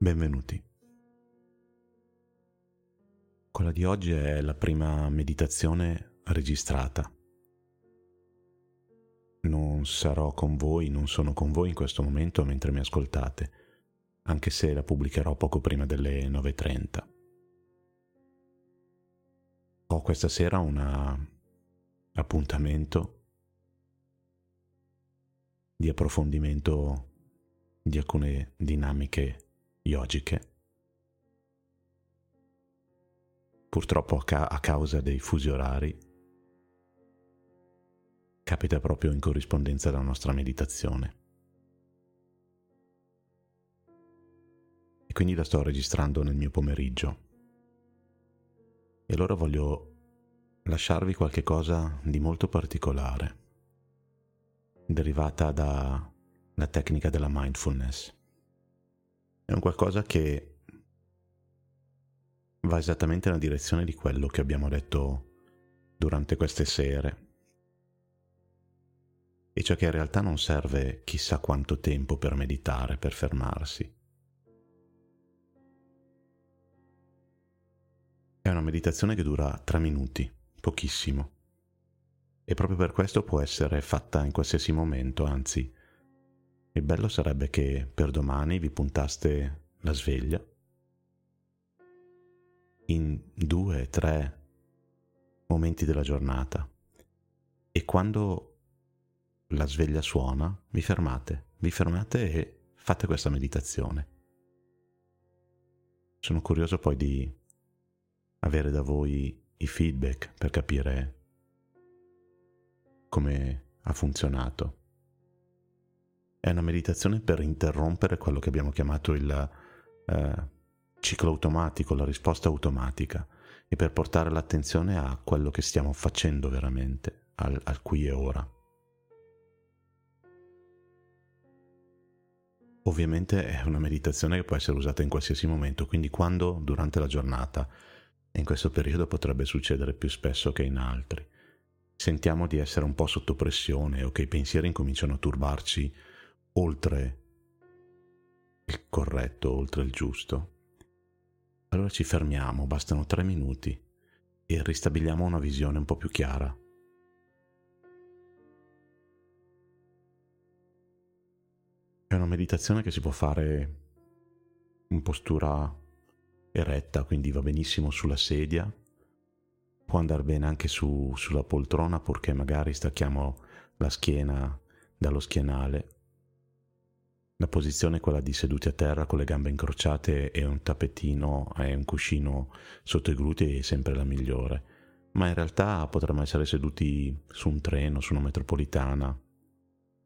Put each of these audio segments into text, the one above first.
Benvenuti. Quella di oggi è la prima meditazione registrata. Non sarò con voi, non sono con voi in questo momento mentre mi ascoltate, anche se la pubblicherò poco prima delle 9.30. Ho questa sera un appuntamento di approfondimento di alcune dinamiche yogiche. Purtroppo a, ca- a causa dei fusi orari capita proprio in corrispondenza della nostra meditazione. E quindi la sto registrando nel mio pomeriggio. E allora voglio lasciarvi qualche di molto particolare, derivata dalla tecnica della mindfulness. È un qualcosa che va esattamente nella direzione di quello che abbiamo detto durante queste sere. E cioè che in realtà non serve chissà quanto tempo per meditare, per fermarsi. È una meditazione che dura tre minuti, pochissimo. E proprio per questo può essere fatta in qualsiasi momento, anzi il bello sarebbe che per domani vi puntaste la sveglia in due, tre momenti della giornata e quando la sveglia suona vi fermate, vi fermate e fate questa meditazione. Sono curioso poi di avere da voi i feedback per capire come ha funzionato. È una meditazione per interrompere quello che abbiamo chiamato il eh, ciclo automatico, la risposta automatica, e per portare l'attenzione a quello che stiamo facendo veramente, al, al qui e ora. Ovviamente è una meditazione che può essere usata in qualsiasi momento, quindi quando durante la giornata, in questo periodo potrebbe succedere più spesso che in altri, sentiamo di essere un po' sotto pressione o che i pensieri incominciano a turbarci oltre il corretto, oltre il giusto, allora ci fermiamo, bastano tre minuti e ristabiliamo una visione un po' più chiara. È una meditazione che si può fare in postura eretta, quindi va benissimo sulla sedia, può andare bene anche su, sulla poltrona purché magari stacchiamo la schiena dallo schienale la posizione è quella di seduti a terra con le gambe incrociate e un tappetino e un cuscino sotto i glutei è sempre la migliore, ma in realtà potremmo essere seduti su un treno, su una metropolitana,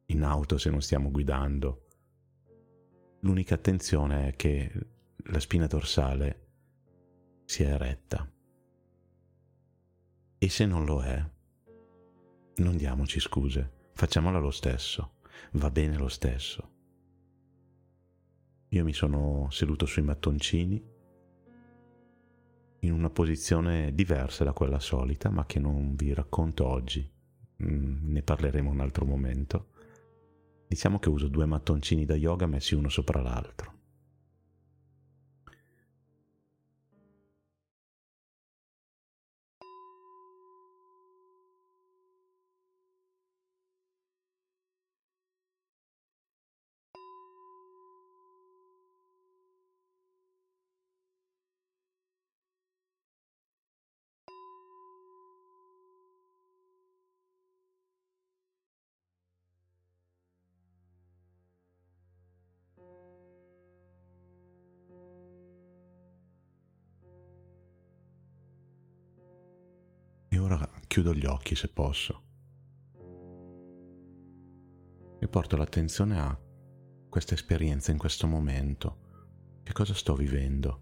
in auto se non stiamo guidando. L'unica attenzione è che la spina dorsale sia eretta. E se non lo è, non diamoci scuse, facciamola lo stesso, va bene lo stesso. Io mi sono seduto sui mattoncini in una posizione diversa da quella solita, ma che non vi racconto oggi, mm, ne parleremo un altro momento. Diciamo che uso due mattoncini da yoga messi uno sopra l'altro. Chiudo gli occhi se posso. E porto l'attenzione a questa esperienza in questo momento. Che cosa sto vivendo?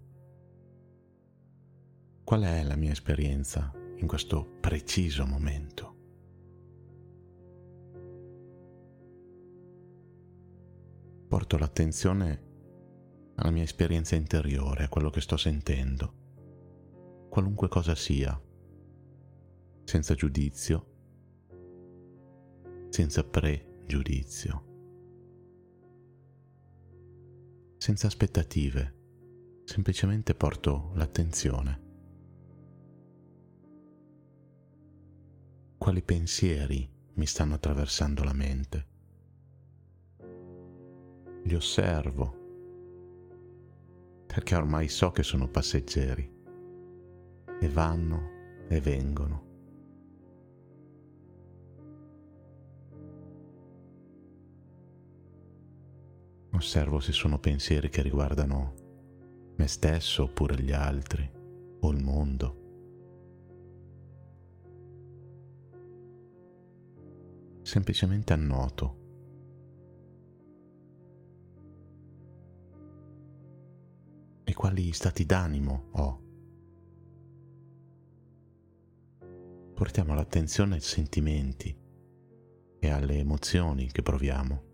Qual è la mia esperienza in questo preciso momento? Porto l'attenzione alla mia esperienza interiore, a quello che sto sentendo, qualunque cosa sia senza giudizio, senza pregiudizio, senza aspettative, semplicemente porto l'attenzione. Quali pensieri mi stanno attraversando la mente? Li osservo perché ormai so che sono passeggeri e vanno e vengono. Osservo se sono pensieri che riguardano me stesso oppure gli altri o il mondo. Semplicemente annoto. E quali stati d'animo ho? Portiamo l'attenzione ai sentimenti e alle emozioni che proviamo.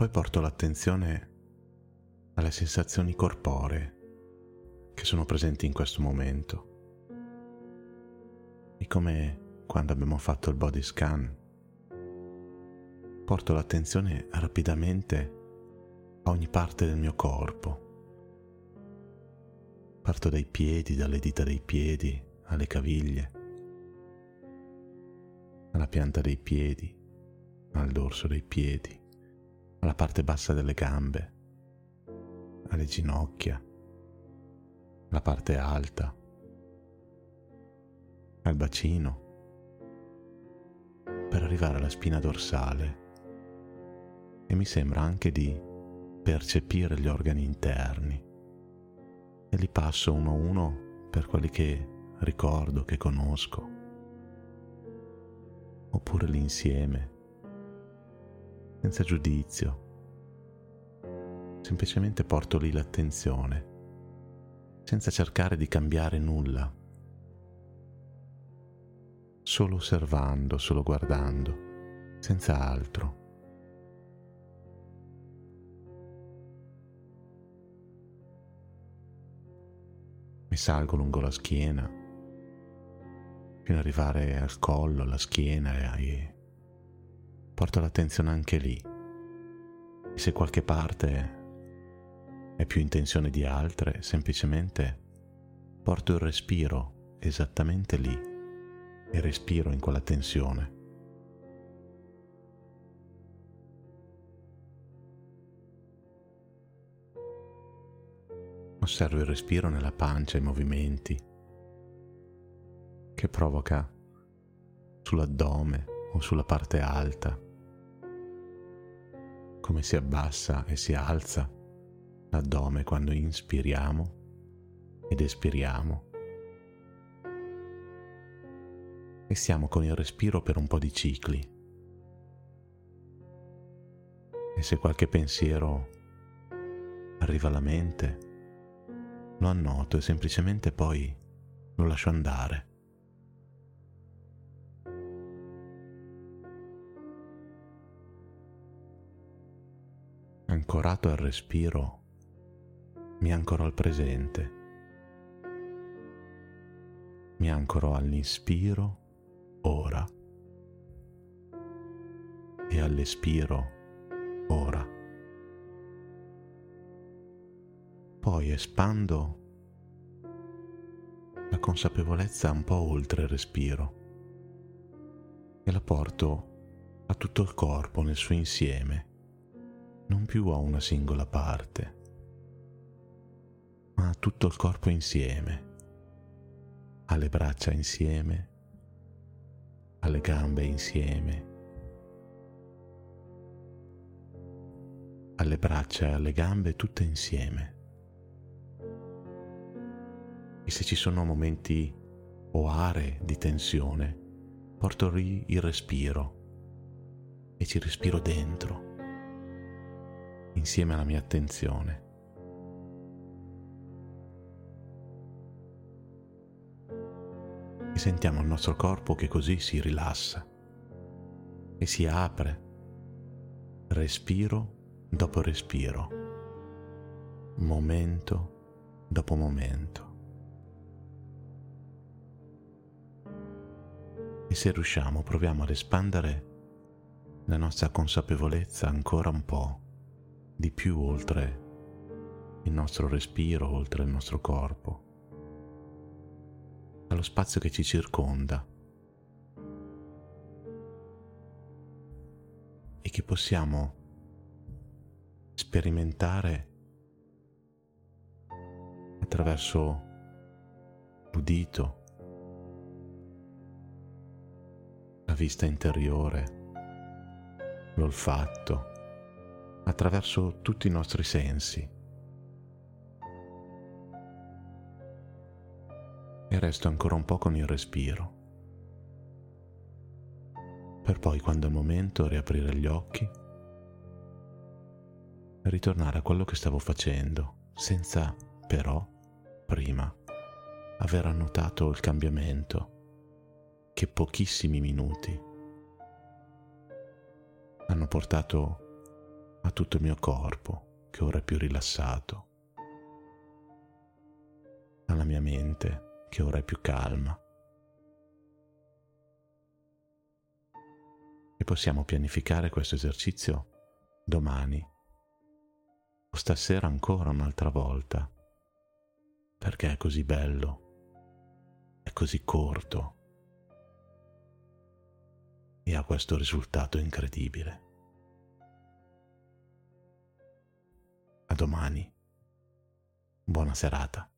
Poi porto l'attenzione alle sensazioni corporee che sono presenti in questo momento. E come quando abbiamo fatto il body scan, porto l'attenzione rapidamente a ogni parte del mio corpo. Parto dai piedi, dalle dita dei piedi, alle caviglie, alla pianta dei piedi, al dorso dei piedi alla parte bassa delle gambe, alle ginocchia, alla parte alta, al bacino, per arrivare alla spina dorsale. E mi sembra anche di percepire gli organi interni. E li passo uno a uno per quelli che ricordo, che conosco, oppure l'insieme senza giudizio. Semplicemente porto lì l'attenzione, senza cercare di cambiare nulla, solo osservando, solo guardando, senza altro. Mi salgo lungo la schiena fino ad arrivare al collo, alla schiena e ai porto l'attenzione anche lì. E se qualche parte è più in tensione di altre, semplicemente porto il respiro esattamente lì e respiro in quella tensione. Osservo il respiro nella pancia, i movimenti che provoca sull'addome o sulla parte alta come si abbassa e si alza l'addome quando inspiriamo ed espiriamo. E siamo con il respiro per un po' di cicli. E se qualche pensiero arriva alla mente, lo annoto e semplicemente poi lo lascio andare. Ancorato al respiro, mi ancoro al presente, mi ancoro all'inspiro ora. E all'espiro ora. Poi espando la consapevolezza un po' oltre il respiro. E la porto a tutto il corpo nel suo insieme non più a una singola parte, ma a tutto il corpo insieme, alle braccia insieme, alle gambe insieme, alle braccia e alle gambe tutte insieme. E se ci sono momenti o aree di tensione, porto lì il respiro e ci respiro dentro insieme alla mia attenzione. E sentiamo il nostro corpo che così si rilassa e si apre, respiro dopo respiro, momento dopo momento. E se riusciamo, proviamo ad espandere la nostra consapevolezza ancora un po' di più oltre il nostro respiro, oltre il nostro corpo, allo spazio che ci circonda. E che possiamo sperimentare attraverso l'udito, la vista interiore, l'olfatto, attraverso tutti i nostri sensi. E resto ancora un po' con il respiro, per poi quando è momento riaprire gli occhi e ritornare a quello che stavo facendo, senza però prima aver annotato il cambiamento che pochissimi minuti hanno portato a tutto il mio corpo, che ora è più rilassato, alla mia mente, che ora è più calma. E possiamo pianificare questo esercizio domani. O stasera ancora un'altra volta, perché è così bello, è così corto. E ha questo risultato incredibile. Domani. Buona serata.